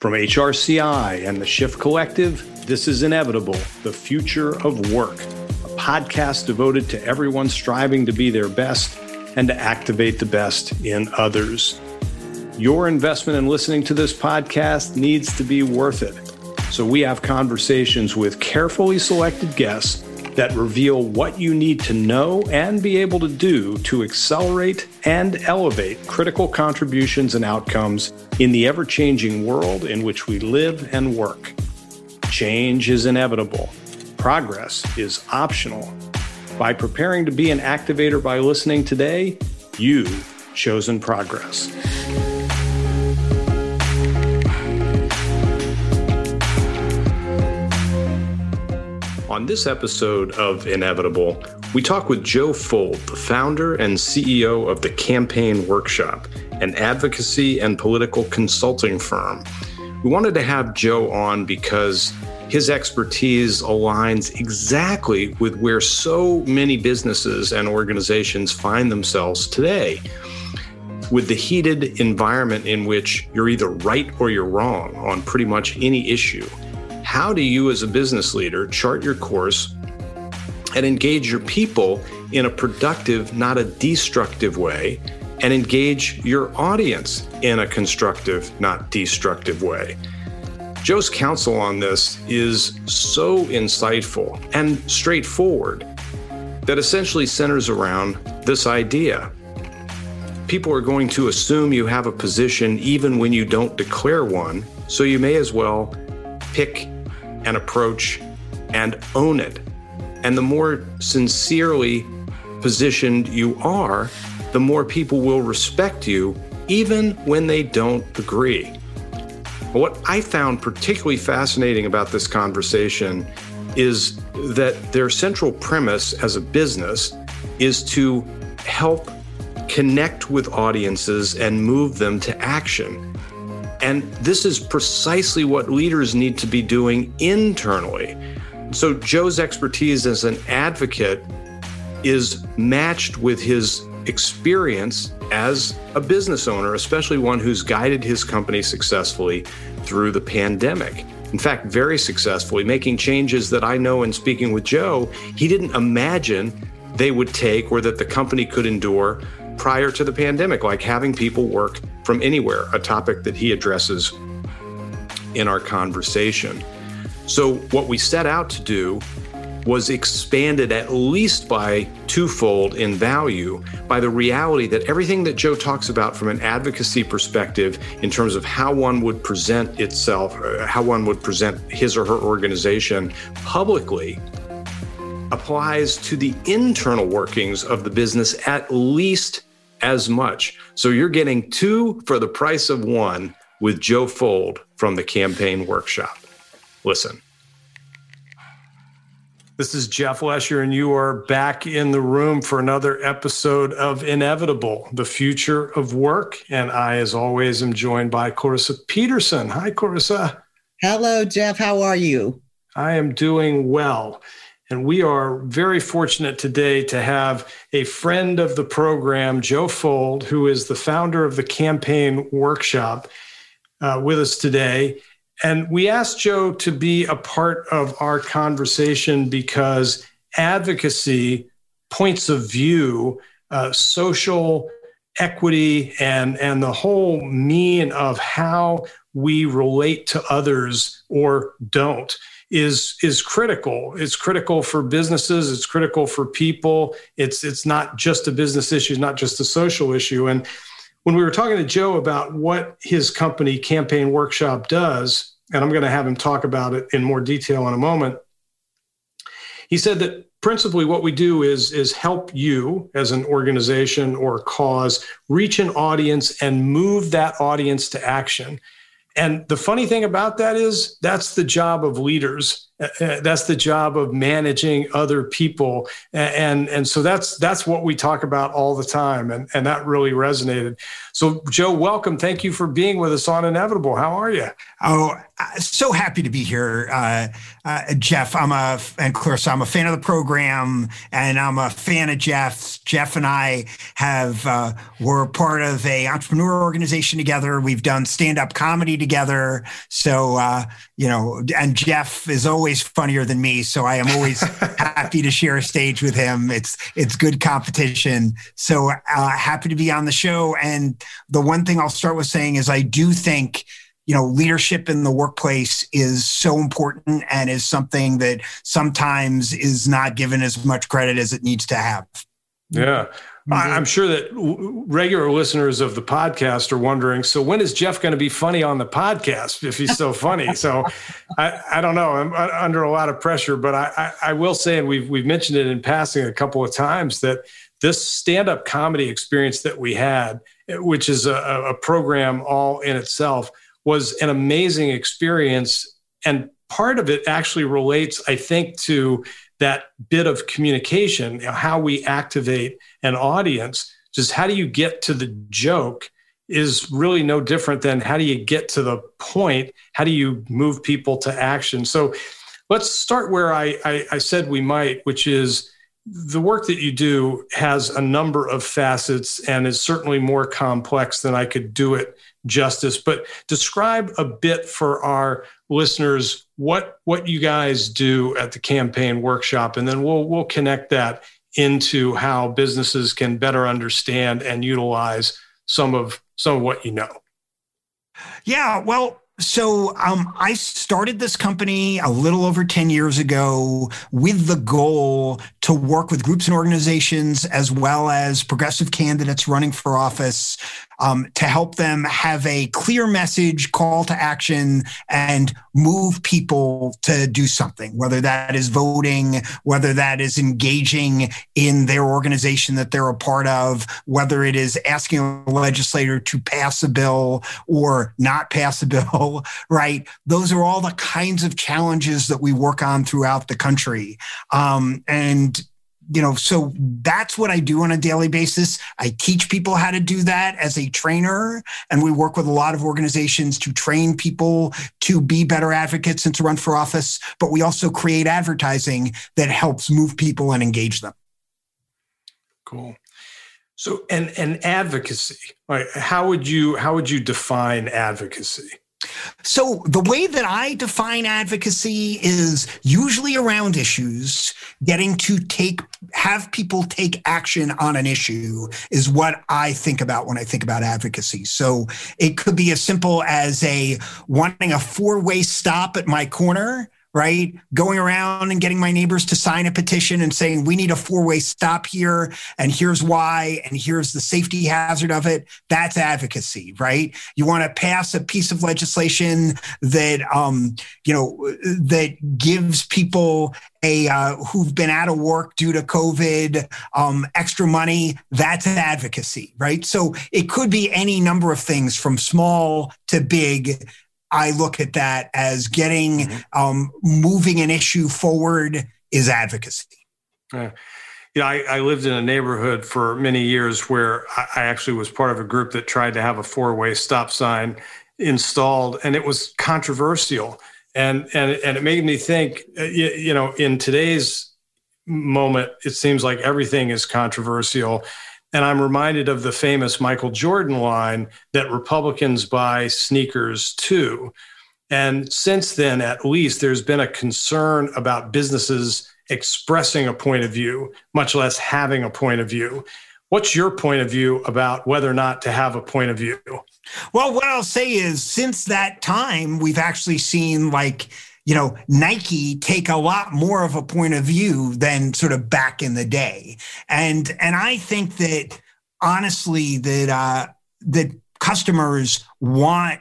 From HRCI and the Shift Collective, this is Inevitable The Future of Work, a podcast devoted to everyone striving to be their best and to activate the best in others. Your investment in listening to this podcast needs to be worth it. So we have conversations with carefully selected guests that reveal what you need to know and be able to do to accelerate and elevate critical contributions and outcomes in the ever changing world in which we live and work. Change is inevitable, progress is optional. By preparing to be an activator by listening today, you've chosen progress. On this episode of Inevitable, we talk with Joe Fuld, the founder and CEO of the Campaign Workshop, an advocacy and political consulting firm. We wanted to have Joe on because his expertise aligns exactly with where so many businesses and organizations find themselves today. With the heated environment in which you're either right or you're wrong on pretty much any issue, how do you, as a business leader, chart your course and engage your people in a productive, not a destructive way, and engage your audience in a constructive, not destructive way? Joe's counsel on this is so insightful and straightforward that essentially centers around this idea. People are going to assume you have a position even when you don't declare one, so you may as well pick an approach and own it. And the more sincerely positioned you are, the more people will respect you, even when they don't agree. What I found particularly fascinating about this conversation is that their central premise as a business is to help connect with audiences and move them to action. And this is precisely what leaders need to be doing internally. So, Joe's expertise as an advocate is matched with his experience as a business owner, especially one who's guided his company successfully through the pandemic. In fact, very successfully, making changes that I know in speaking with Joe, he didn't imagine they would take or that the company could endure prior to the pandemic, like having people work from anywhere, a topic that he addresses in our conversation. So, what we set out to do was expanded at least by twofold in value by the reality that everything that Joe talks about from an advocacy perspective, in terms of how one would present itself, uh, how one would present his or her organization publicly, applies to the internal workings of the business at least as much. So you're getting two for the price of one with Joe Fuld from the Campaign Workshop. Listen. This is Jeff Lesher, and you are back in the room for another episode of Inevitable, the future of work. And I, as always, am joined by Clarissa Peterson. Hi, Clarissa. Hello, Jeff. How are you? I am doing well. And we are very fortunate today to have a friend of the program, Joe Fuld, who is the founder of the Campaign Workshop, uh, with us today. And we asked Joe to be a part of our conversation because advocacy, points of view, uh, social equity, and, and the whole mean of how we relate to others or don't is is critical. It's critical for businesses. It's critical for people. It's it's not just a business issue. It's not just a social issue. And when we were talking to Joe about what his company Campaign Workshop does, and I'm going to have him talk about it in more detail in a moment. He said that principally what we do is is help you as an organization or cause reach an audience and move that audience to action and the funny thing about that is that's the job of leaders Uh, uh, that's the job of managing other people, and, and and so that's that's what we talk about all the time, and and that really resonated. So, Joe, welcome. Thank you for being with us on Inevitable. How are you? Oh, so happy to be here, uh, uh, Jeff. I'm a and Clarissa. I'm a fan of the program, and I'm a fan of Jeff's. Jeff and I have uh, were part of a entrepreneur organization together. We've done stand up comedy together. So uh, you know, and Jeff is always funnier than me. So I am always happy to share a stage with him. It's it's good competition. So uh, happy to be on the show. And the one thing I'll start with saying is I do think you know leadership in the workplace is so important and is something that sometimes is not given as much credit as it needs to have yeah. I'm sure that regular listeners of the podcast are wondering so when is jeff going to be funny on the podcast if he's so funny so I, I don't know i'm under a lot of pressure but I, I, I will say and we've, we've mentioned it in passing a couple of times that this stand-up comedy experience that we had eh, which is a, a program all in itself was an amazing experience. And part of it actually relates, I think, to that bit of communication, how we activate an audience. Just how do you get to the joke is really no different than how do you get to the point? How do you move people to action? So let's start where I, I, I said we might, which is the work that you do has a number of facets and is certainly more complex than I could do it justice. But describe a bit for our listeners what what you guys do at the campaign workshop, and then we'll we'll connect that into how businesses can better understand and utilize some of some of what you know. Yeah, well, so um, I started this company a little over 10 years ago with the goal to work with groups and organizations as well as progressive candidates running for office um, to help them have a clear message, call to action, and move people to do something, whether that is voting, whether that is engaging in their organization that they're a part of, whether it is asking a legislator to pass a bill or not pass a bill, right? Those are all the kinds of challenges that we work on throughout the country. Um, and you know, so that's what I do on a daily basis. I teach people how to do that as a trainer. And we work with a lot of organizations to train people to be better advocates and to run for office. But we also create advertising that helps move people and engage them. Cool. So, and, and advocacy, right? How would you, how would you define advocacy? So, the way that I define advocacy is usually around issues, getting to take, have people take action on an issue is what I think about when I think about advocacy. So, it could be as simple as a wanting a four way stop at my corner right? Going around and getting my neighbors to sign a petition and saying, we need a four way stop here, and here's why, and here's the safety hazard of it. That's advocacy, right? You want to pass a piece of legislation that, um, you know, that gives people a uh, who've been out of work due to COVID, um, extra money. That's advocacy, right? So it could be any number of things from small to big I look at that as getting mm-hmm. um, moving an issue forward is advocacy. Yeah. You know, I, I, lived in a neighborhood for many years where I actually was part of a group that tried to have a four-way stop sign installed, and it was controversial. And and and it made me think. Uh, you, you know, in today's moment, it seems like everything is controversial and I'm reminded of the famous Michael Jordan line that Republicans buy sneakers too. And since then, at least, there's been a concern about businesses expressing a point of view, much less having a point of view. What's your point of view about whether or not to have a point of view? Well, what I'll say is since that time, we've actually seen like you know, Nike take a lot more of a point of view than sort of back in the day. And and I think that honestly that uh, that customers want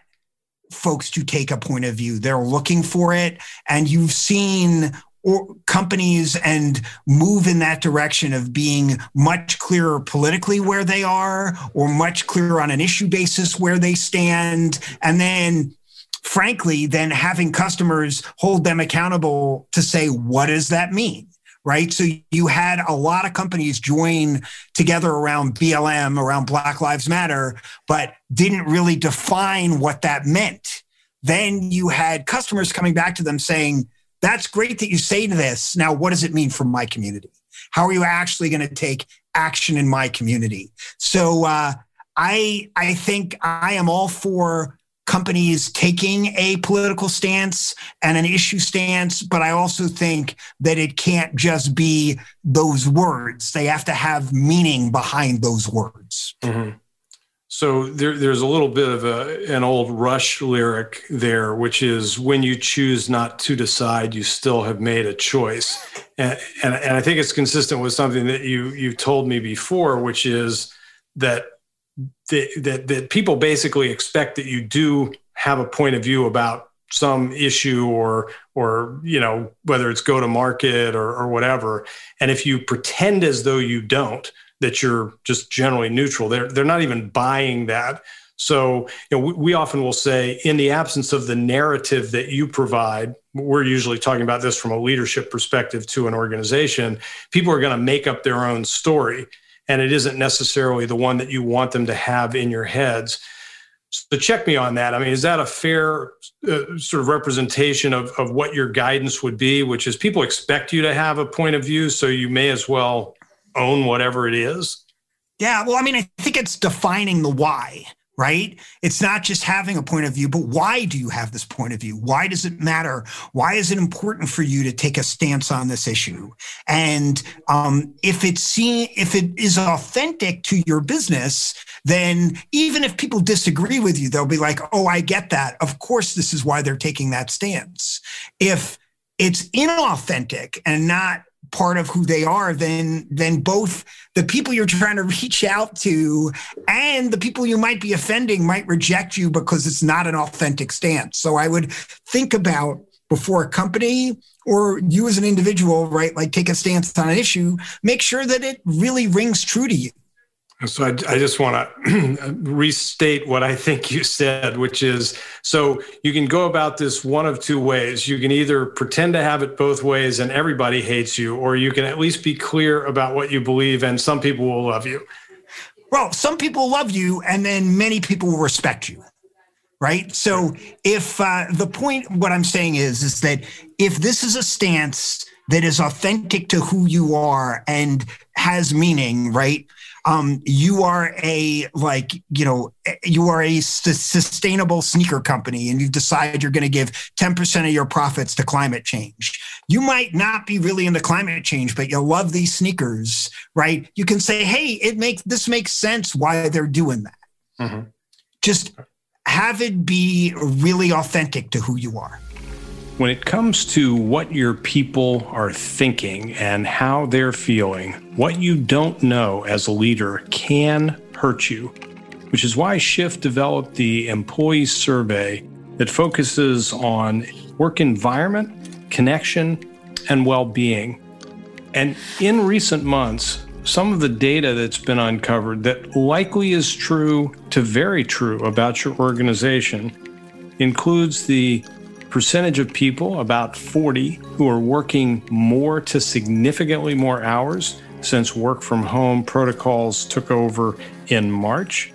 folks to take a point of view. They're looking for it, and you've seen or companies and move in that direction of being much clearer politically where they are or much clearer on an issue basis where they stand and then frankly, then having customers hold them accountable to say, what does that mean? Right. So you had a lot of companies join together around BLM, around Black Lives Matter, but didn't really define what that meant. Then you had customers coming back to them saying, that's great that you say this. Now, what does it mean for my community? How are you actually going to take action in my community? So uh, I I think I am all for companies taking a political stance and an issue stance, but I also think that it can't just be those words. They have to have meaning behind those words. Mm-hmm. So there, there's a little bit of a, an old Rush lyric there, which is when you choose not to decide, you still have made a choice. And, and, and I think it's consistent with something that you, you've told me before, which is that, that, that, that people basically expect that you do have a point of view about some issue or or you know whether it's go to market or, or whatever and if you pretend as though you don't that you're just generally neutral. They're they're not even buying that. So you know, we, we often will say, in the absence of the narrative that you provide, we're usually talking about this from a leadership perspective to an organization. People are going to make up their own story, and it isn't necessarily the one that you want them to have in your heads. So check me on that. I mean, is that a fair uh, sort of representation of, of what your guidance would be? Which is people expect you to have a point of view, so you may as well own whatever it is? Yeah, well, I mean, I think it's defining the why, right? It's not just having a point of view, but why do you have this point of view? Why does it matter? Why is it important for you to take a stance on this issue? And um, if it's seen, if it is authentic to your business, then even if people disagree with you, they'll be like, "Oh, I get that. Of course, this is why they're taking that stance." If it's inauthentic and not part of who they are, then then both the people you're trying to reach out to and the people you might be offending might reject you because it's not an authentic stance. So I would think about before a company or you as an individual, right? Like take a stance on an issue, make sure that it really rings true to you. So I, I just want to restate what I think you said, which is so you can go about this one of two ways. You can either pretend to have it both ways and everybody hates you, or you can at least be clear about what you believe and some people will love you. Well, some people love you and then many people will respect you. Right. So if uh, the point, what I'm saying is, is that if this is a stance that is authentic to who you are and has meaning, right? Um, you are a like you know you are a sustainable sneaker company and you decide you're going to give 10% of your profits to climate change. You might not be really into climate change but you love these sneakers right? You can say hey it makes this makes sense why they're doing that. Mm-hmm. just have it be really authentic to who you are when it comes to what your people are thinking and how they're feeling, what you don't know as a leader can hurt you, which is why Shift developed the employee survey that focuses on work environment, connection, and well being. And in recent months, some of the data that's been uncovered that likely is true to very true about your organization includes the percentage of people, about 40, who are working more to significantly more hours since work from home protocols took over in March.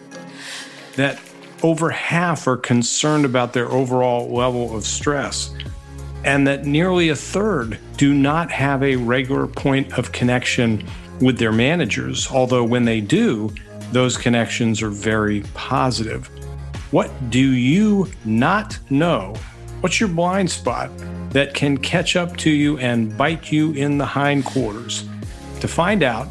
That over half are concerned about their overall level of stress, and that nearly a third do not have a regular point of connection with their managers, although when they do, those connections are very positive. What do you not know What's your blind spot that can catch up to you and bite you in the hindquarters? To find out,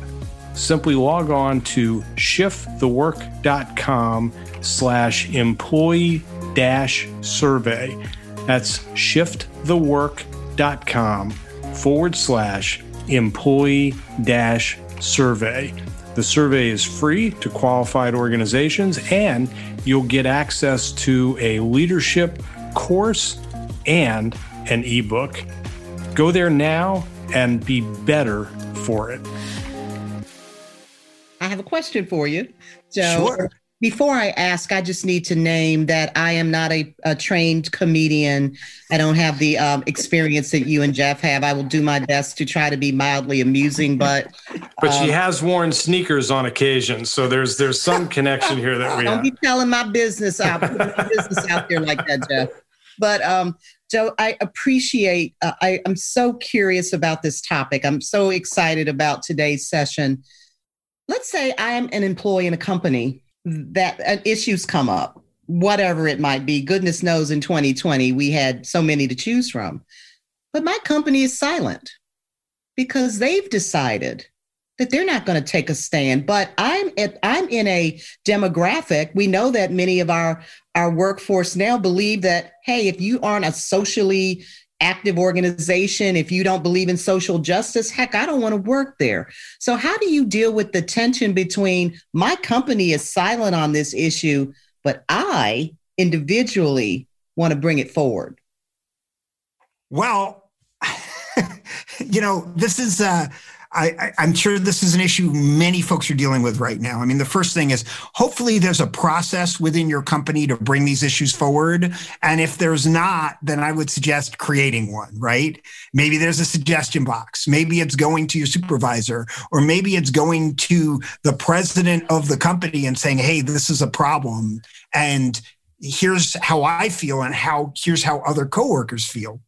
simply log on to shiftthework.com slash employee dash survey. That's shiftthework.com forward slash employee dash survey. The survey is free to qualified organizations, and you'll get access to a leadership course and an ebook. Go there now and be better for it. I have a question for you. So, sure. Before I ask, I just need to name that I am not a, a trained comedian. I don't have the um, experience that you and Jeff have. I will do my best to try to be mildly amusing, but but um, she has worn sneakers on occasion, so there's there's some connection here that we don't have. be telling my business out, my business out there like that, Jeff. But um, Joe, I appreciate. Uh, I, I'm so curious about this topic. I'm so excited about today's session. Let's say I am an employee in a company that uh, issues come up, whatever it might be. Goodness knows in 2020, we had so many to choose from. But my company is silent because they've decided that they're not going to take a stand. But I'm at, I'm in a demographic. We know that many of our our workforce now believe that hey, if you aren't a socially active organization, if you don't believe in social justice, heck, I don't want to work there. So, how do you deal with the tension between my company is silent on this issue, but I individually want to bring it forward? Well, you know, this is uh, I, am sure this is an issue many folks are dealing with right now. I mean, the first thing is hopefully there's a process within your company to bring these issues forward. And if there's not, then I would suggest creating one, right? Maybe there's a suggestion box. Maybe it's going to your supervisor, or maybe it's going to the president of the company and saying, hey, this is a problem. And here's how I feel, and how here's how other coworkers feel.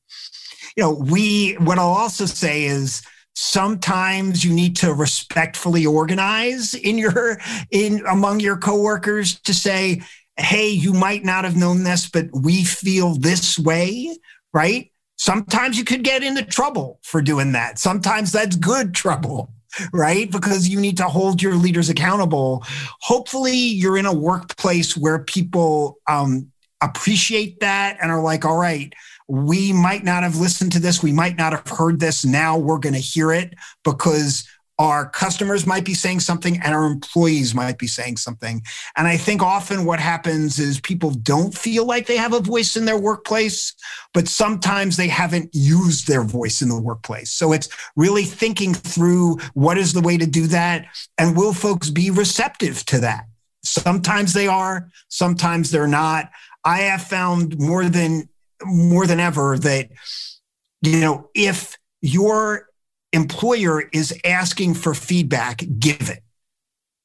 You know, we, what I'll also say is, sometimes you need to respectfully organize in your in among your coworkers to say hey you might not have known this but we feel this way right? Sometimes you could get into trouble for doing that. Sometimes that's good trouble right? Because you need to hold your leaders accountable. Hopefully you're in a workplace where people um, appreciate that and are like all right we might not have listened to this. We might not have heard this. Now we're going to hear it because our customers might be saying something and our employees might be saying something. And I think often what happens is people don't feel like they have a voice in their workplace, but sometimes they haven't used their voice in the workplace. So it's really thinking through what is the way to do that and will folks be receptive to that? Sometimes they are, sometimes they're not. I have found more than more than ever that, you know, if your employer is asking for feedback, give it.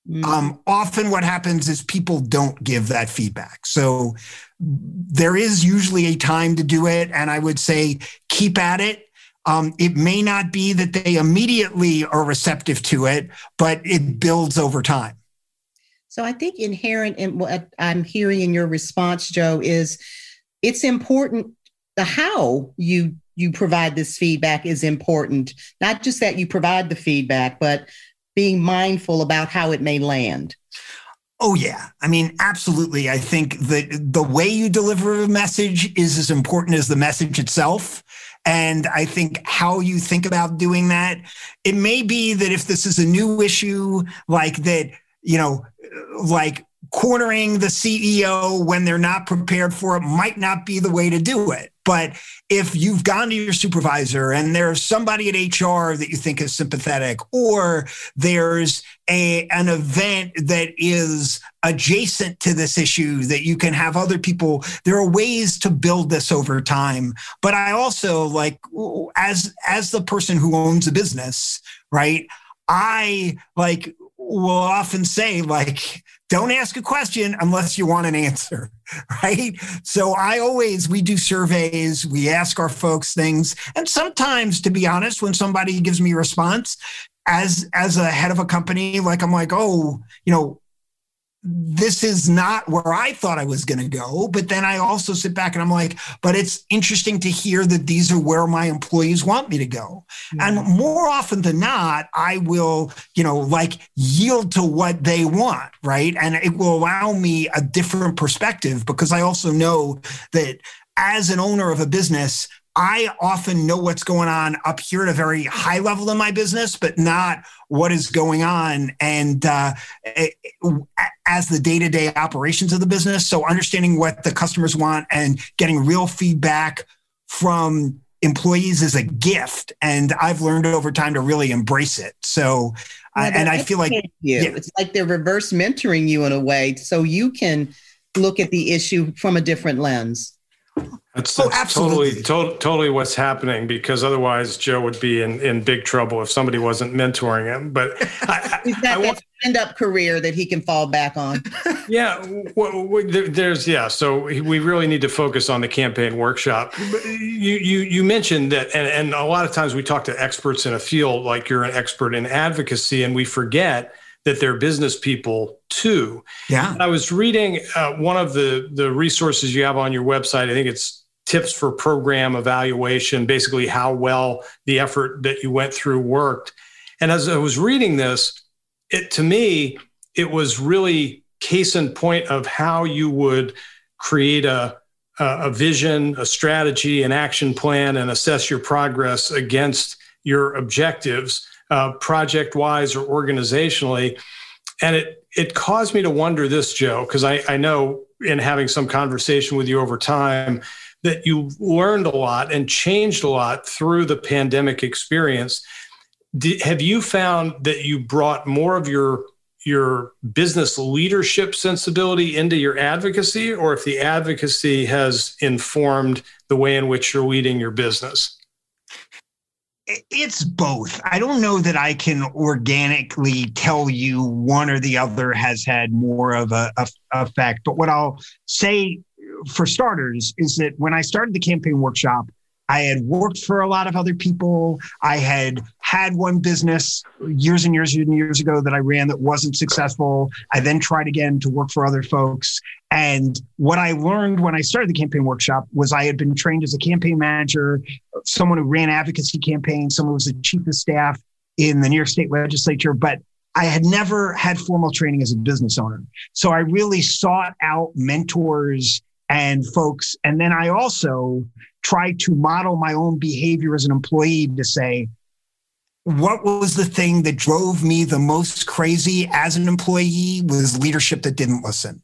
Mm. Um, often what happens is people don't give that feedback. So there is usually a time to do it. And I would say keep at it. Um, it may not be that they immediately are receptive to it, but it builds over time. So I think inherent in what I'm hearing in your response, Joe, is it's important the how you you provide this feedback is important not just that you provide the feedback but being mindful about how it may land Oh yeah. I mean, absolutely. I think that the way you deliver a message is as important as the message itself. And I think how you think about doing that, it may be that if this is a new issue, like that, you know, like cornering the CEO when they're not prepared for it might not be the way to do it. But if you've gone to your supervisor and there's somebody at HR that you think is sympathetic, or there's a, an event that is adjacent to this issue that you can have other people, there are ways to build this over time. But I also like as as the person who owns a business, right? I like will often say like don't ask a question unless you want an answer right? So i always we do surveys we ask our folks things. And sometimes to be honest when somebody gives me a response as as a head of a company like i'm like oh you know this is not where I thought I was going to go. But then I also sit back and I'm like, but it's interesting to hear that these are where my employees want me to go. And more often than not, I will, you know, like yield to what they want. Right. And it will allow me a different perspective because I also know that as an owner of a business, I often know what's going on up here at a very high level in my business, but not what is going on and uh, as the day to day operations of the business. So understanding what the customers want and getting real feedback from employees is a gift. And I've learned over time to really embrace it. So, uh, and I feel like. Yeah. it's like they're reverse mentoring you in a way so you can look at the issue from a different lens. That's, that's oh, totally, to- totally what's happening because otherwise Joe would be in, in big trouble if somebody wasn't mentoring him. But I, he's got I, that stand-up career that he can fall back on. yeah, well, there's yeah. So we really need to focus on the campaign workshop. You you you mentioned that, and, and a lot of times we talk to experts in a field like you're an expert in advocacy, and we forget that they're business people too. Yeah. I was reading uh, one of the the resources you have on your website. I think it's tips for program evaluation, basically how well the effort that you went through worked. And as I was reading this, it to me it was really case in point of how you would create a a vision, a strategy, an action plan, and assess your progress against your objectives uh, project wise or organizationally. And it, it caused me to wonder this, Joe, because I, I know in having some conversation with you over time that you learned a lot and changed a lot through the pandemic experience. Did, have you found that you brought more of your your business leadership sensibility into your advocacy, or if the advocacy has informed the way in which you're leading your business? It's both. I don't know that I can organically tell you one or the other has had more of a, a, effect. But what I'll say for starters is that when I started the campaign workshop, I had worked for a lot of other people. I had had one business years and years and years ago that I ran that wasn't successful. I then tried again to work for other folks. And what I learned when I started the campaign workshop was I had been trained as a campaign manager, someone who ran advocacy campaigns, someone who was the chief of staff in the New York State legislature, but I had never had formal training as a business owner. So I really sought out mentors and folks. And then I also try to model my own behavior as an employee to say, what was the thing that drove me the most crazy as an employee was leadership that didn't listen.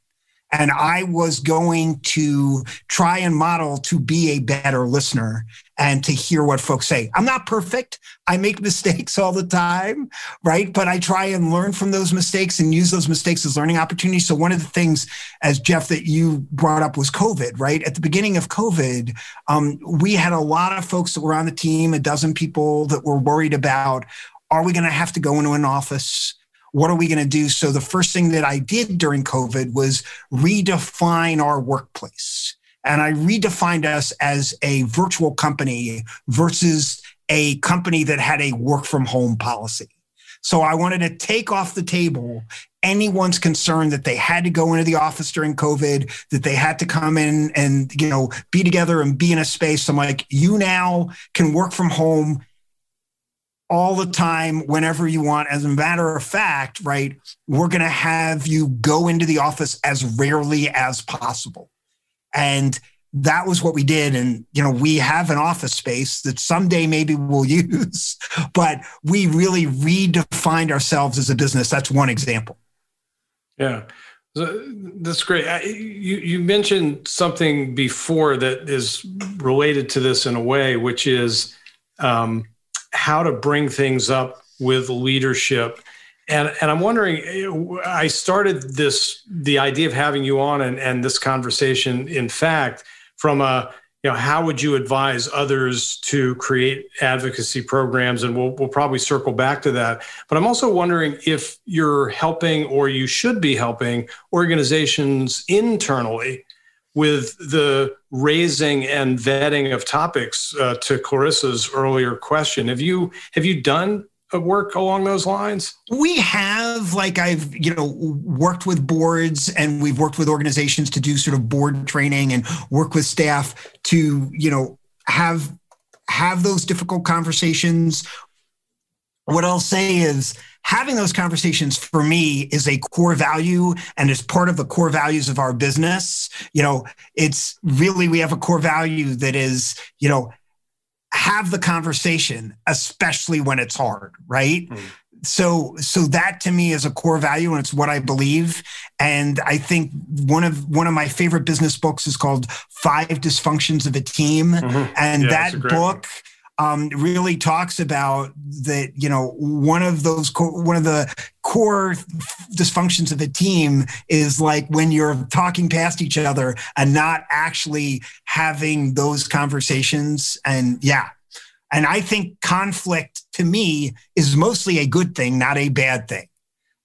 And I was going to try and model to be a better listener and to hear what folks say. I'm not perfect. I make mistakes all the time, right? But I try and learn from those mistakes and use those mistakes as learning opportunities. So one of the things, as Jeff, that you brought up was COVID, right? At the beginning of COVID, um, we had a lot of folks that were on the team, a dozen people that were worried about, are we going to have to go into an office? What are we going to do? So the first thing that I did during COVID was redefine our workplace. And I redefined us as a virtual company versus a company that had a work from home policy. So I wanted to take off the table anyone's concern that they had to go into the office during COVID, that they had to come in and, you know, be together and be in a space. I'm like, you now can work from home all the time whenever you want. As a matter of fact, right, we're going to have you go into the office as rarely as possible. And that was what we did. And, you know, we have an office space that someday maybe we'll use, but we really redefined ourselves as a business. That's one example. Yeah. That's great. You, you mentioned something before that is related to this in a way, which is um, how to bring things up with leadership. And, and I'm wondering, I started this, the idea of having you on and, and this conversation, in fact, from a, you know, how would you advise others to create advocacy programs? And we'll, we'll probably circle back to that. But I'm also wondering if you're helping or you should be helping organizations internally with the raising and vetting of topics uh, to Clarissa's earlier question. Have you have you done work along those lines? We have, like I've, you know, worked with boards and we've worked with organizations to do sort of board training and work with staff to, you know, have have those difficult conversations. What I'll say is having those conversations for me is a core value and is part of the core values of our business. You know, it's really, we have a core value that is, you know, have the conversation, especially when it's hard, right? Mm. So, so that to me is a core value, and it's what I believe. And I think one of one of my favorite business books is called Five Dysfunctions of a Team, mm-hmm. and yeah, that book. One um, really talks about that. You know, one of those co- one of the core dysfunctions of a team is like when you're talking past each other and not actually having those conversations. And yeah, and I think conflict to me is mostly a good thing, not a bad thing.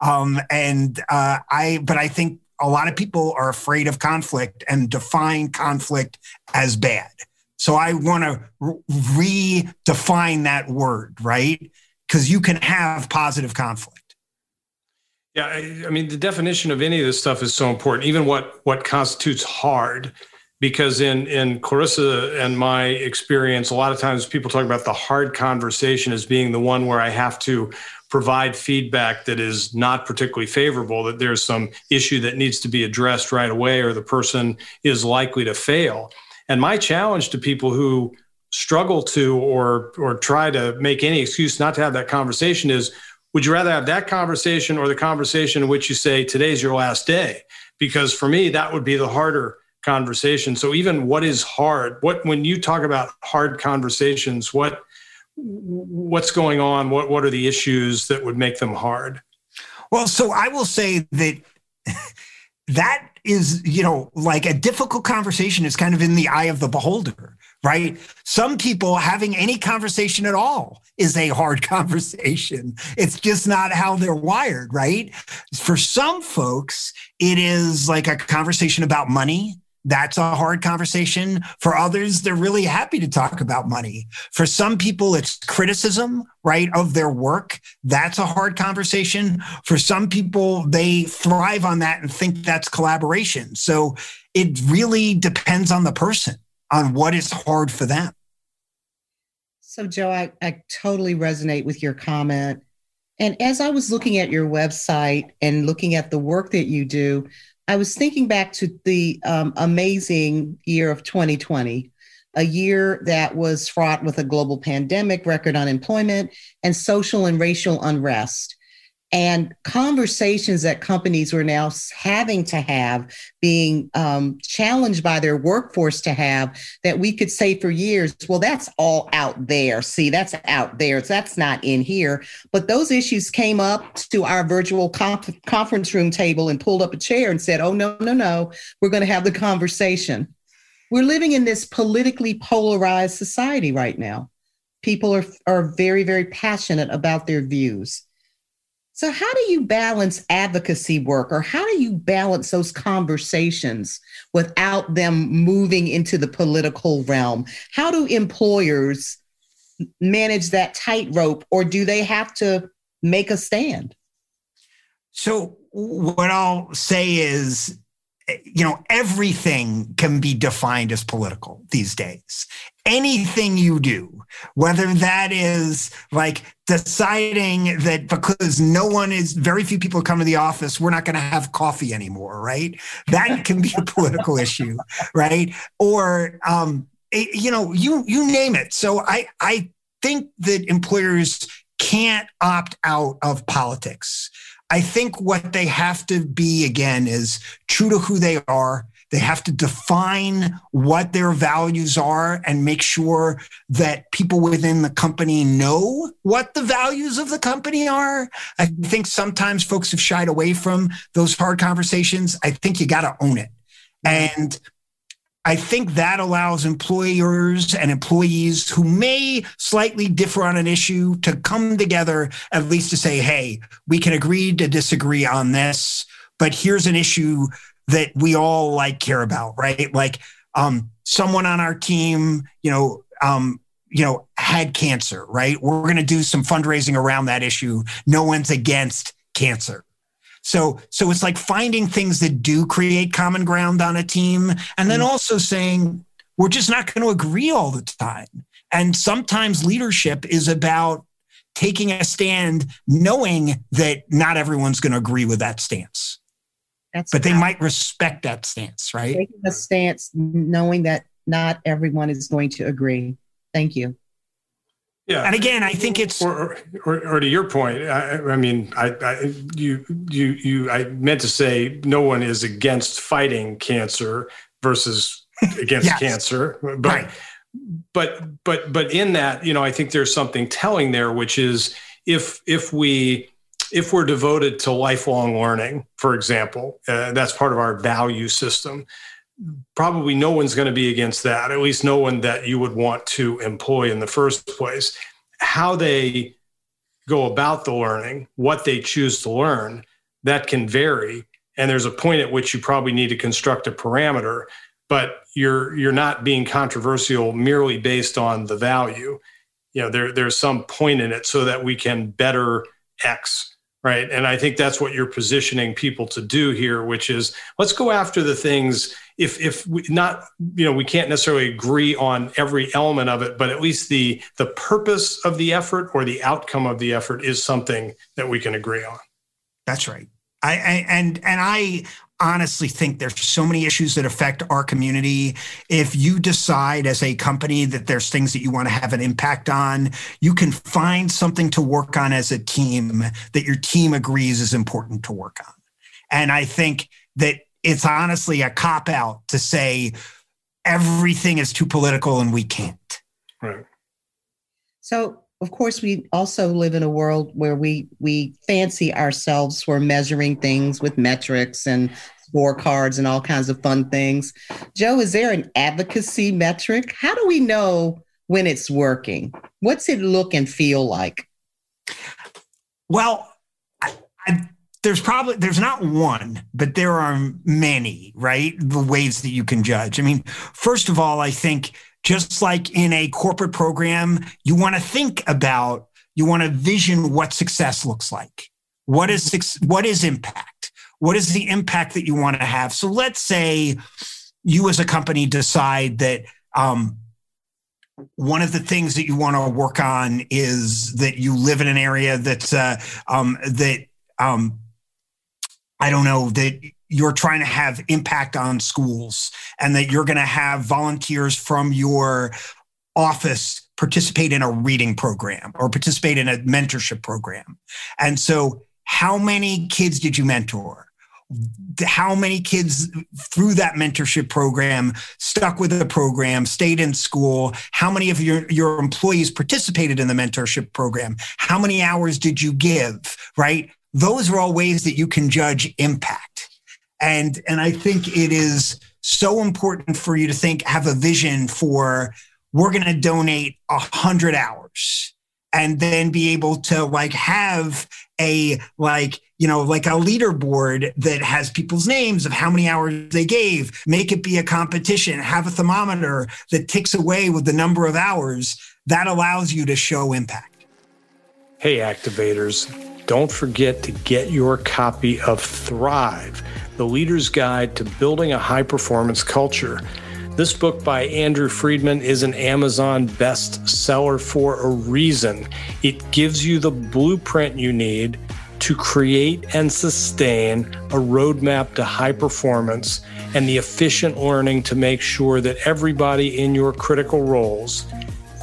Um, and uh, I, but I think a lot of people are afraid of conflict and define conflict as bad. So I want to re- redefine that word, right? Because you can have positive conflict. Yeah, I, I, mean the definition of any of this stuff is so important. Even what what constitutes hard, because in in Clarissa and my experience, a lot of times people talk about the hard conversation as being the one where I have to provide feedback that is not particularly favorable, that there's some issue that needs to be addressed right away, or the person is likely to fail. And my challenge to people who struggle to or or try to make any excuse not to have that conversation is would you rather have that conversation or the conversation in which you say today's your last day because for me that would be the harder conversation. So even what is hard what when you talk about hard conversations what what's going on? What what are the issues that would make them hard? Well so i will say that that is, you know, like a difficult conversation is kind of in the eye of the beholder, right? Some people having any conversation at all is a hard conversation. It's just not how they're wired, right? For some folks, it is like a conversation about money that's a hard conversation. For others, they're really happy to talk about money. For some people, it's criticism, right, of their work. That's a hard conversation. For some people, they thrive on that and think that's collaboration. So it really depends on the person, on what is hard for them. So, Joe, I, I totally resonate with your comment. And as I was looking at your website and looking at the work that you do, I was thinking back to the um, amazing year of 2020, a year that was fraught with a global pandemic, record unemployment, and social and racial unrest and conversations that companies were now having to have, being um, challenged by their workforce to have, that we could say for years, well, that's all out there. See, that's out there. That's not in here. But those issues came up to our virtual conf- conference room table and pulled up a chair and said, oh, no, no, no, we're going to have the conversation. We're living in this politically polarized society right now. People are, are very, very passionate about their views so, how do you balance advocacy work or how do you balance those conversations without them moving into the political realm? How do employers manage that tightrope or do they have to make a stand? So, what I'll say is you know, everything can be defined as political these days. Anything you do, whether that is like deciding that because no one is, very few people come to the office, we're not going to have coffee anymore, right? That can be a political issue, right? Or, um, you know, you you name it. So I I think that employers can't opt out of politics. I think what they have to be again is true to who they are. They have to define what their values are and make sure that people within the company know what the values of the company are. I think sometimes folks have shied away from those hard conversations. I think you got to own it. Mm-hmm. And I think that allows employers and employees who may slightly differ on an issue to come together, at least to say, hey, we can agree to disagree on this, but here's an issue that we all like care about, right? Like um, someone on our team, you know, um, you know, had cancer, right? We're going to do some fundraising around that issue. No one's against cancer. So, so it's like finding things that do create common ground on a team, and then mm. also saying we're just not going to agree all the time. And sometimes leadership is about taking a stand, knowing that not everyone's going to agree with that stance. That's but they might respect that stance, right? Taking a stance, knowing that not everyone is going to agree. Thank you. Yeah. And again, I think it's or, or, or to your point. I, I mean, I, I, you you you I meant to say no one is against fighting cancer versus against yes. cancer, but right. but but but in that, you know, I think there's something telling there, which is if if we if we're devoted to lifelong learning, for example, uh, that's part of our value system probably no one's going to be against that, at least no one that you would want to employ in the first place. How they go about the learning, what they choose to learn, that can vary. And there's a point at which you probably need to construct a parameter, but you're you're not being controversial merely based on the value. You know, there there's some point in it so that we can better X right and i think that's what you're positioning people to do here which is let's go after the things if if we not you know we can't necessarily agree on every element of it but at least the the purpose of the effort or the outcome of the effort is something that we can agree on that's right I, I, and and I honestly think there's so many issues that affect our community. If you decide as a company that there's things that you want to have an impact on, you can find something to work on as a team that your team agrees is important to work on. And I think that it's honestly a cop out to say everything is too political and we can't. Right. So of course we also live in a world where we we fancy ourselves for measuring things with metrics and scorecards and all kinds of fun things joe is there an advocacy metric how do we know when it's working what's it look and feel like well I, I, there's probably there's not one but there are many right the ways that you can judge i mean first of all i think just like in a corporate program, you want to think about, you want to vision what success looks like. What is what is impact? What is the impact that you want to have? So let's say you as a company decide that um, one of the things that you want to work on is that you live in an area that's uh, um, that um, I don't know that you're trying to have impact on schools and that you're going to have volunteers from your office participate in a reading program or participate in a mentorship program. And so, how many kids did you mentor? How many kids through that mentorship program stuck with the program, stayed in school? How many of your, your employees participated in the mentorship program? How many hours did you give? Right? Those are all ways that you can judge impact. And, and I think it is so important for you to think, have a vision for we're going to donate a hundred hours and then be able to like have a like you know like a leaderboard that has people's names of how many hours they gave make it be a competition have a thermometer that ticks away with the number of hours that allows you to show impact hey activators don't forget to get your copy of thrive the Leader's Guide to Building a High Performance Culture. This book by Andrew Friedman is an Amazon bestseller for a reason. It gives you the blueprint you need to create and sustain a roadmap to high performance and the efficient learning to make sure that everybody in your critical roles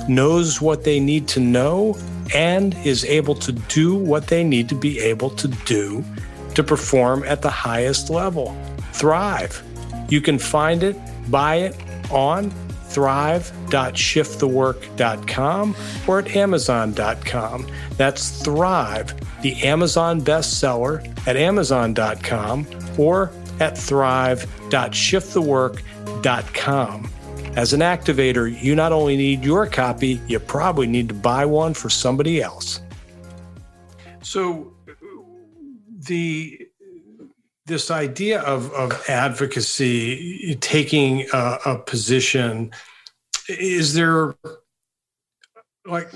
knows what they need to know and is able to do what they need to be able to do to perform at the highest level. Thrive. You can find it, buy it on thrive.shiftthework.com or at amazon.com. That's Thrive, the Amazon bestseller at amazon.com or at thrive.shiftthework.com. As an activator, you not only need your copy, you probably need to buy one for somebody else. So, the this idea of, of advocacy taking a, a position is there like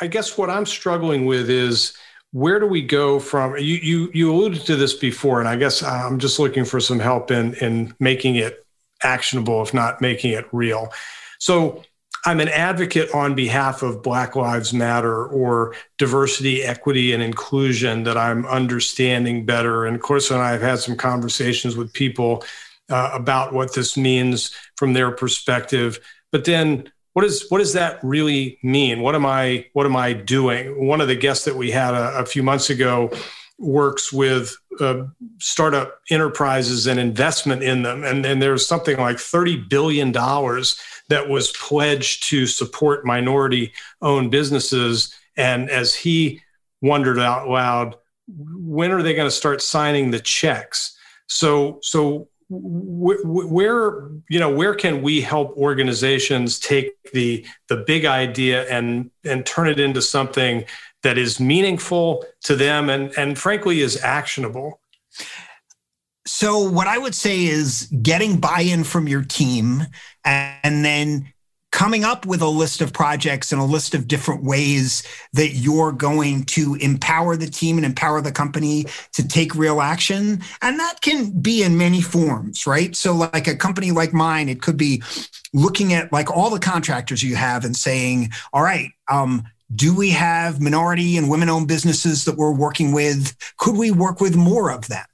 i guess what i'm struggling with is where do we go from you you you alluded to this before and i guess i'm just looking for some help in in making it actionable if not making it real so I'm an advocate on behalf of Black Lives Matter or diversity, equity, and inclusion that I'm understanding better. And of course, and I have had some conversations with people uh, about what this means from their perspective. But then what is what does that really mean? What am I what am I doing? One of the guests that we had a, a few months ago works with uh, startup enterprises and investment in them, and, and there's something like thirty billion dollars that was pledged to support minority owned businesses. And as he wondered out loud, when are they going to start signing the checks? So so where you know where can we help organizations take the the big idea and and turn it into something that is meaningful to them and and frankly is actionable so what i would say is getting buy-in from your team and then coming up with a list of projects and a list of different ways that you're going to empower the team and empower the company to take real action. And that can be in many forms, right? So, like a company like mine, it could be looking at like all the contractors you have and saying, all right, um, do we have minority and women owned businesses that we're working with? Could we work with more of them?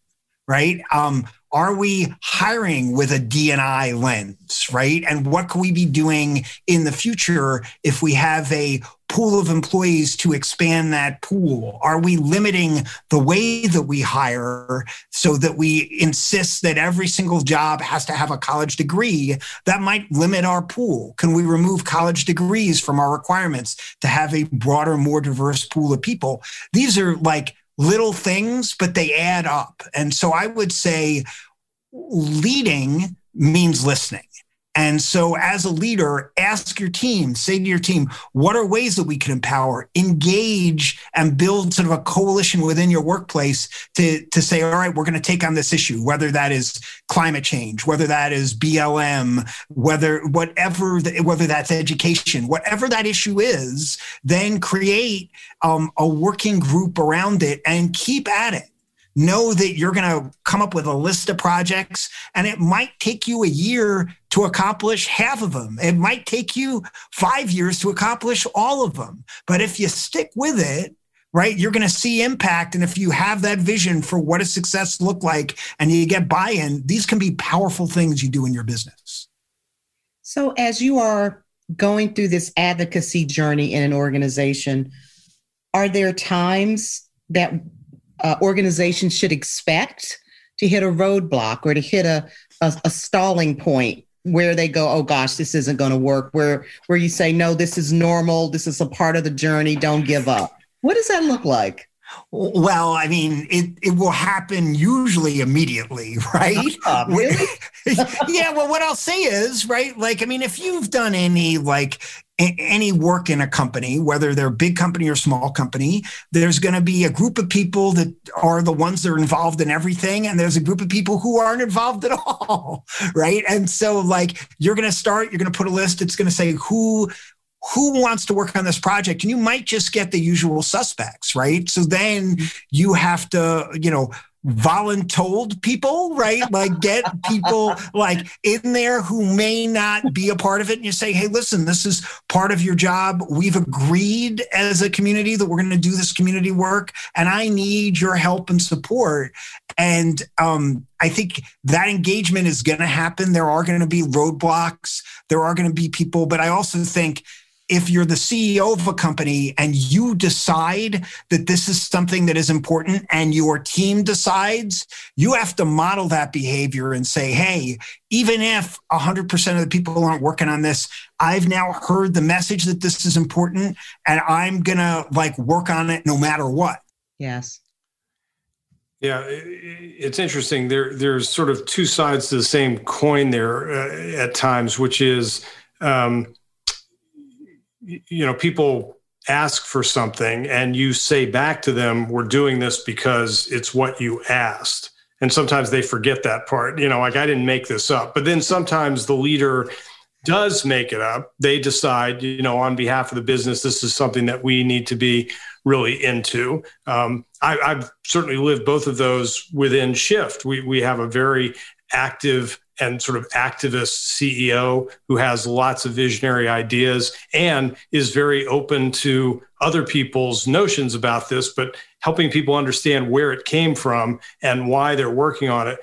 Right? Um, are we hiring with a D&I lens, right? And what can we be doing in the future if we have a pool of employees to expand that pool? Are we limiting the way that we hire so that we insist that every single job has to have a college degree? That might limit our pool. Can we remove college degrees from our requirements to have a broader, more diverse pool of people? These are like little things, but they add up. And so I would say leading means listening. And so, as a leader, ask your team, say to your team, what are ways that we can empower, engage, and build sort of a coalition within your workplace to, to say, all right, we're going to take on this issue, whether that is climate change, whether that is BLM, whether whatever, the, whether that's education, whatever that issue is, then create um, a working group around it and keep at it know that you're going to come up with a list of projects and it might take you a year to accomplish half of them. It might take you five years to accomplish all of them. But if you stick with it, right, you're going to see impact. And if you have that vision for what a success look like and you get buy in, these can be powerful things you do in your business. So as you are going through this advocacy journey in an organization, are there times that uh, organizations should expect to hit a roadblock or to hit a, a, a stalling point where they go, oh gosh, this isn't going to work. Where where you say, no, this is normal. This is a part of the journey. Don't give up. What does that look like? Well, I mean, it, it will happen usually immediately, right? Uh, really? yeah. Well, what I'll say is, right? Like, I mean, if you've done any like any work in a company, whether they're a big company or small company, there's going to be a group of people that are the ones that are involved in everything. And there's a group of people who aren't involved at all. Right. And so like you're going to start, you're going to put a list. It's going to say who, who wants to work on this project and you might just get the usual suspects right so then you have to you know voluntold people, right? Like get people like in there who may not be a part of it. And you say, hey, listen, this is part of your job. We've agreed as a community that we're going to do this community work, and I need your help and support. And um, I think that engagement is going to happen. There are going to be roadblocks. There are going to be people, but I also think if you're the CEO of a company and you decide that this is something that is important and your team decides, you have to model that behavior and say, hey, even if 100% of the people aren't working on this, I've now heard the message that this is important and I'm going to like work on it no matter what. Yes. Yeah, it's interesting. There, there's sort of two sides to the same coin there uh, at times, which is um, you know people ask for something and you say back to them we're doing this because it's what you asked. And sometimes they forget that part you know like i didn't make this up. But then sometimes the leader does make it up. They decide you know on behalf of the business this is something that we need to be really into. Um, I, have certainly lived both of those within shift. We, we have a very active and sort of activist CEO who has lots of visionary ideas and is very open to other people's notions about this, but helping people understand where it came from and why they're working on it.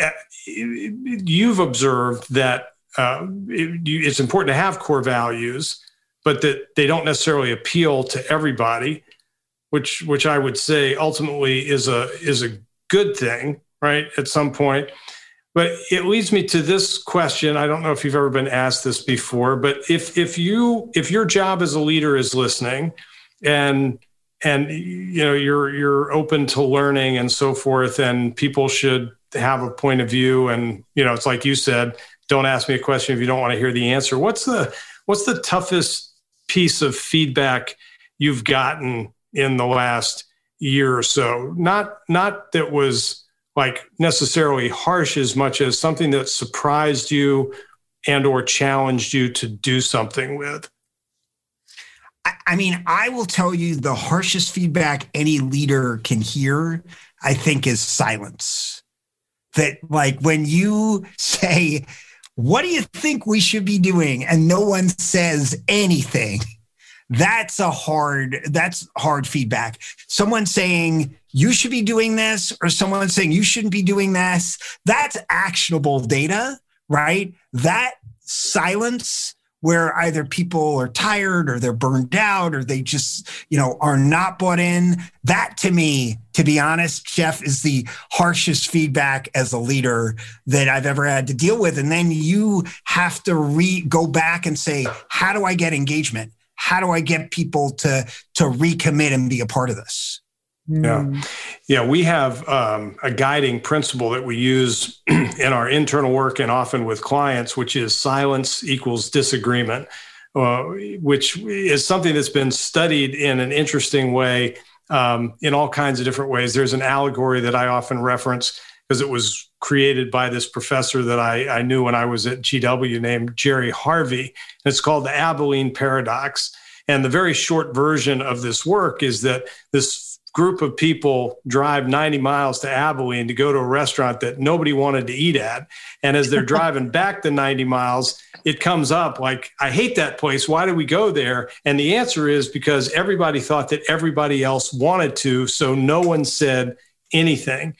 Uh, you've observed that uh, it's important to have core values, but that they don't necessarily appeal to everybody, which which I would say ultimately is a is a good thing, right? At some point. But it leads me to this question. I don't know if you've ever been asked this before, but if if you if your job as a leader is listening and and you know you're you're open to learning and so forth and people should have a point of view and you know it's like you said don't ask me a question if you don't want to hear the answer what's the what's the toughest piece of feedback you've gotten in the last year or so not not that was like necessarily harsh as much as something that surprised you and or challenged you to do something with I mean, I will tell you the harshest feedback any leader can hear, I think, is silence. That, like, when you say, What do you think we should be doing? And no one says anything. That's a hard, that's hard feedback. Someone saying you should be doing this, or someone saying you shouldn't be doing this, that's actionable data, right? That silence where either people are tired or they're burned out or they just, you know, are not bought in. That to me, to be honest, Jeff, is the harshest feedback as a leader that I've ever had to deal with. And then you have to re go back and say, how do I get engagement? How do I get people to to recommit and be a part of this? Yeah. Hmm. Yeah. We have um, a guiding principle that we use in our internal work and often with clients, which is silence equals disagreement, uh, which is something that's been studied in an interesting way um, in all kinds of different ways. There's an allegory that I often reference because it was created by this professor that I, I knew when I was at GW named Jerry Harvey. And it's called the Abilene Paradox. And the very short version of this work is that this group of people drive 90 miles to Abilene to go to a restaurant that nobody wanted to eat at. And as they're driving back the 90 miles, it comes up like, I hate that place. Why did we go there? And the answer is because everybody thought that everybody else wanted to. So no one said anything.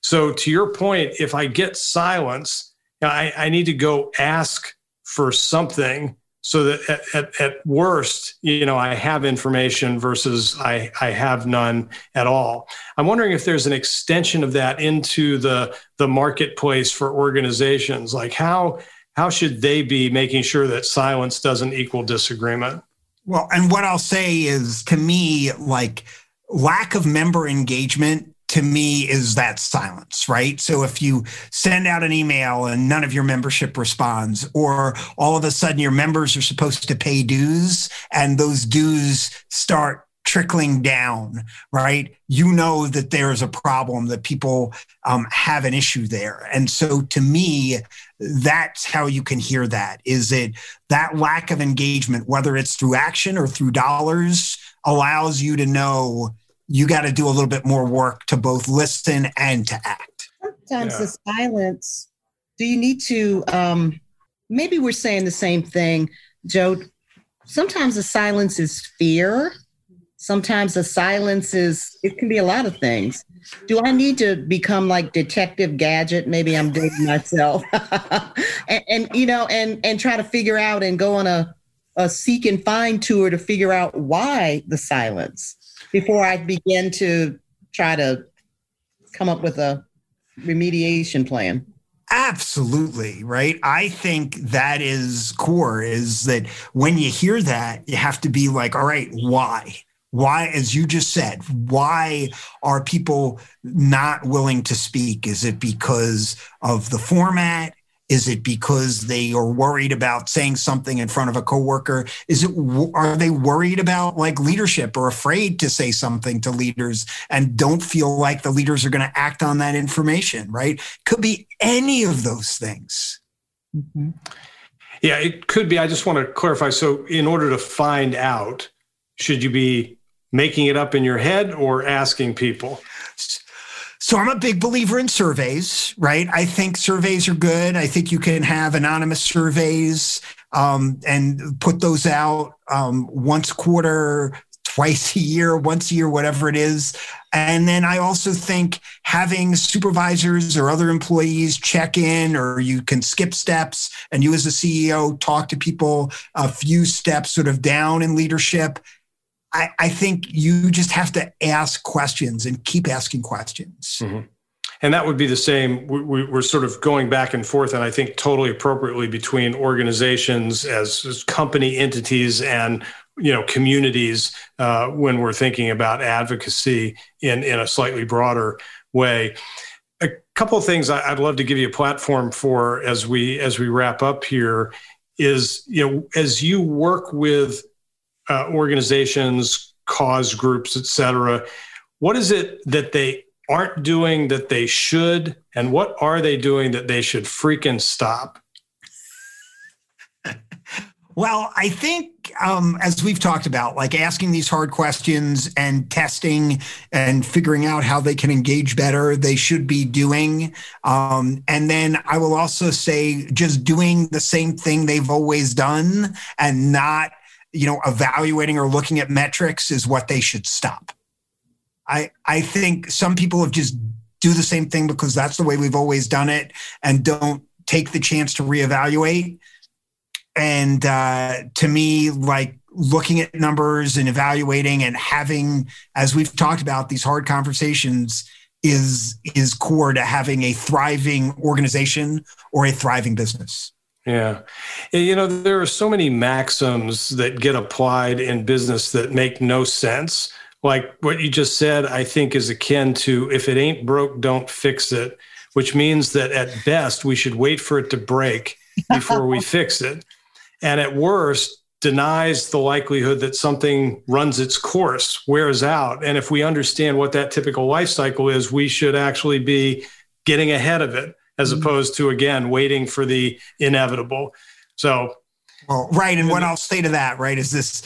So to your point, if I get silence, I, I need to go ask for something so that at, at, at, worst you know i have information versus I, I have none at all. I'm wondering if there's an extension of that into the the marketplace for organizations. Like how how should they be making sure that silence doesn't equal disagreement? Well and what i'll say is to me like lack of member engagement to me is that silence, right? So if you send out an email and none of your membership responds, or all of a sudden your members are supposed to pay dues and those dues start trickling down, right? You know that there's a problem, that people um, have an issue there. And so to me, that's how you can hear that is it that lack of engagement, whether it's through action or through dollars, allows you to know you got to do a little bit more work to both listen and to act. Sometimes yeah. the silence, do you need to, um, maybe we're saying the same thing, Joe. Sometimes the silence is fear. Sometimes the silence is, it can be a lot of things. Do I need to become like Detective Gadget? Maybe I'm dating myself. and, and, you know, and, and try to figure out and go on a, a seek and find tour to figure out why the silence before I begin to try to come up with a remediation plan. Absolutely, right? I think that is core is that when you hear that, you have to be like, all right, why? Why, as you just said, why are people not willing to speak? Is it because of the format? Is it because they are worried about saying something in front of a coworker? Is it are they worried about like leadership or afraid to say something to leaders and don't feel like the leaders are going to act on that information? Right? Could be any of those things. Mm-hmm. Yeah, it could be. I just want to clarify. So, in order to find out, should you be making it up in your head or asking people? So I'm a big believer in surveys, right? I think surveys are good. I think you can have anonymous surveys um, and put those out um, once quarter, twice a year, once a year, whatever it is. And then I also think having supervisors or other employees check in, or you can skip steps, and you as a CEO talk to people a few steps sort of down in leadership. I, I think you just have to ask questions and keep asking questions. Mm-hmm. And that would be the same. We, are sort of going back and forth, and I think totally appropriately between organizations as, as company entities and you know communities uh, when we're thinking about advocacy in in a slightly broader way. A couple of things I'd love to give you a platform for as we as we wrap up here is you know as you work with uh, organizations, cause groups, et cetera. What is it that they aren't doing that they should, and what are they doing that they should freaking stop? Well, I think um, as we've talked about, like asking these hard questions and testing and figuring out how they can engage better, they should be doing. Um, and then I will also say just doing the same thing they've always done and not, you know, evaluating or looking at metrics is what they should stop. I I think some people have just do the same thing because that's the way we've always done it and don't take the chance to reevaluate and uh, to me, like looking at numbers and evaluating and having, as we've talked about, these hard conversations is is core to having a thriving organization or a thriving business. Yeah. You know, there are so many maxims that get applied in business that make no sense. Like what you just said, I think is akin to if it ain't broke, don't fix it, which means that at best we should wait for it to break before we fix it and at worst denies the likelihood that something runs its course, wears out. And if we understand what that typical life cycle is, we should actually be getting ahead of it as mm-hmm. opposed to, again, waiting for the inevitable. So, well, right. And what I'll say to that, right, is this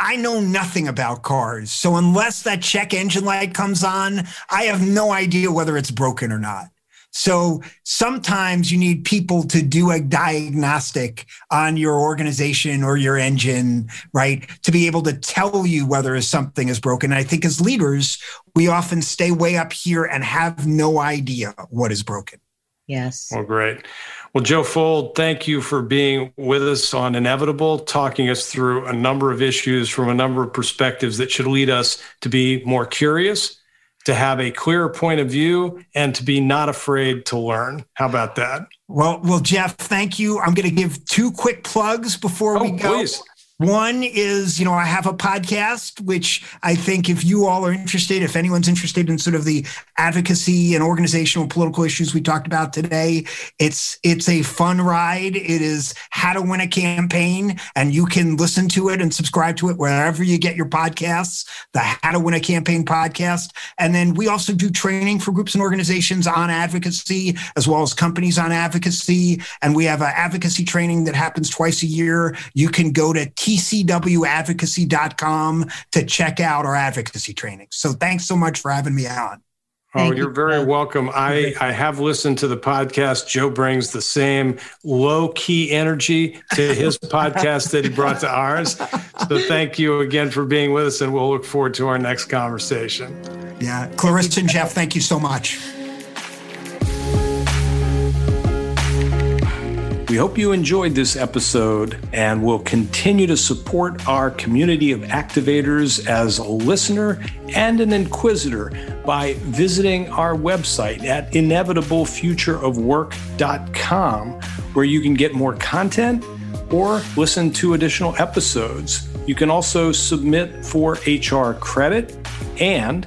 I know nothing about cars. So unless that check engine light comes on, I have no idea whether it's broken or not. So sometimes you need people to do a diagnostic on your organization or your engine, right? To be able to tell you whether something is broken. And I think as leaders, we often stay way up here and have no idea what is broken. Yes. Well, great. Well, Joe Fuld, thank you for being with us on Inevitable, talking us through a number of issues from a number of perspectives that should lead us to be more curious to have a clear point of view and to be not afraid to learn. How about that? Well, well, Jeff, thank you. I'm going to give two quick plugs before oh, we go. Please. One is, you know, I have a podcast, which I think if you all are interested, if anyone's interested in sort of the advocacy and organizational political issues we talked about today, it's it's a fun ride. It is how to win a campaign, and you can listen to it and subscribe to it wherever you get your podcasts. The How to Win a Campaign podcast, and then we also do training for groups and organizations on advocacy as well as companies on advocacy, and we have an advocacy training that happens twice a year. You can go to tcwadvocacy.com to check out our advocacy training. So thanks so much for having me on. Oh, you're very welcome. I, I have listened to the podcast. Joe brings the same low key energy to his podcast that he brought to ours. So thank you again for being with us, and we'll look forward to our next conversation. Yeah. Clarissa and Jeff, thank you so much. We hope you enjoyed this episode and will continue to support our community of activators as a listener and an inquisitor by visiting our website at inevitablefutureofwork.com, where you can get more content or listen to additional episodes. You can also submit for HR credit and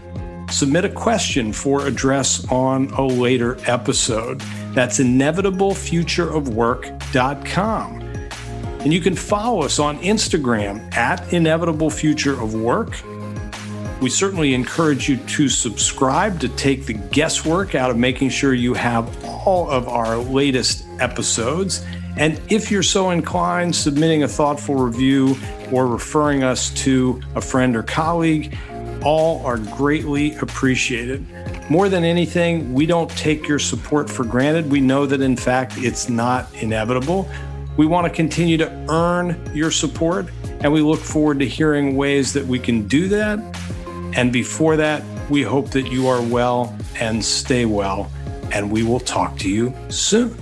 submit a question for address on a later episode. That's inevitablefutureofwork.com. And you can follow us on Instagram at Inevitable Future of Work. We certainly encourage you to subscribe to take the guesswork out of making sure you have all of our latest episodes. And if you're so inclined, submitting a thoughtful review or referring us to a friend or colleague, all are greatly appreciated. More than anything, we don't take your support for granted. We know that, in fact, it's not inevitable. We want to continue to earn your support And we look forward to hearing ways that we can do that. And before that, we hope that you are well and stay well. And we will talk to you soon.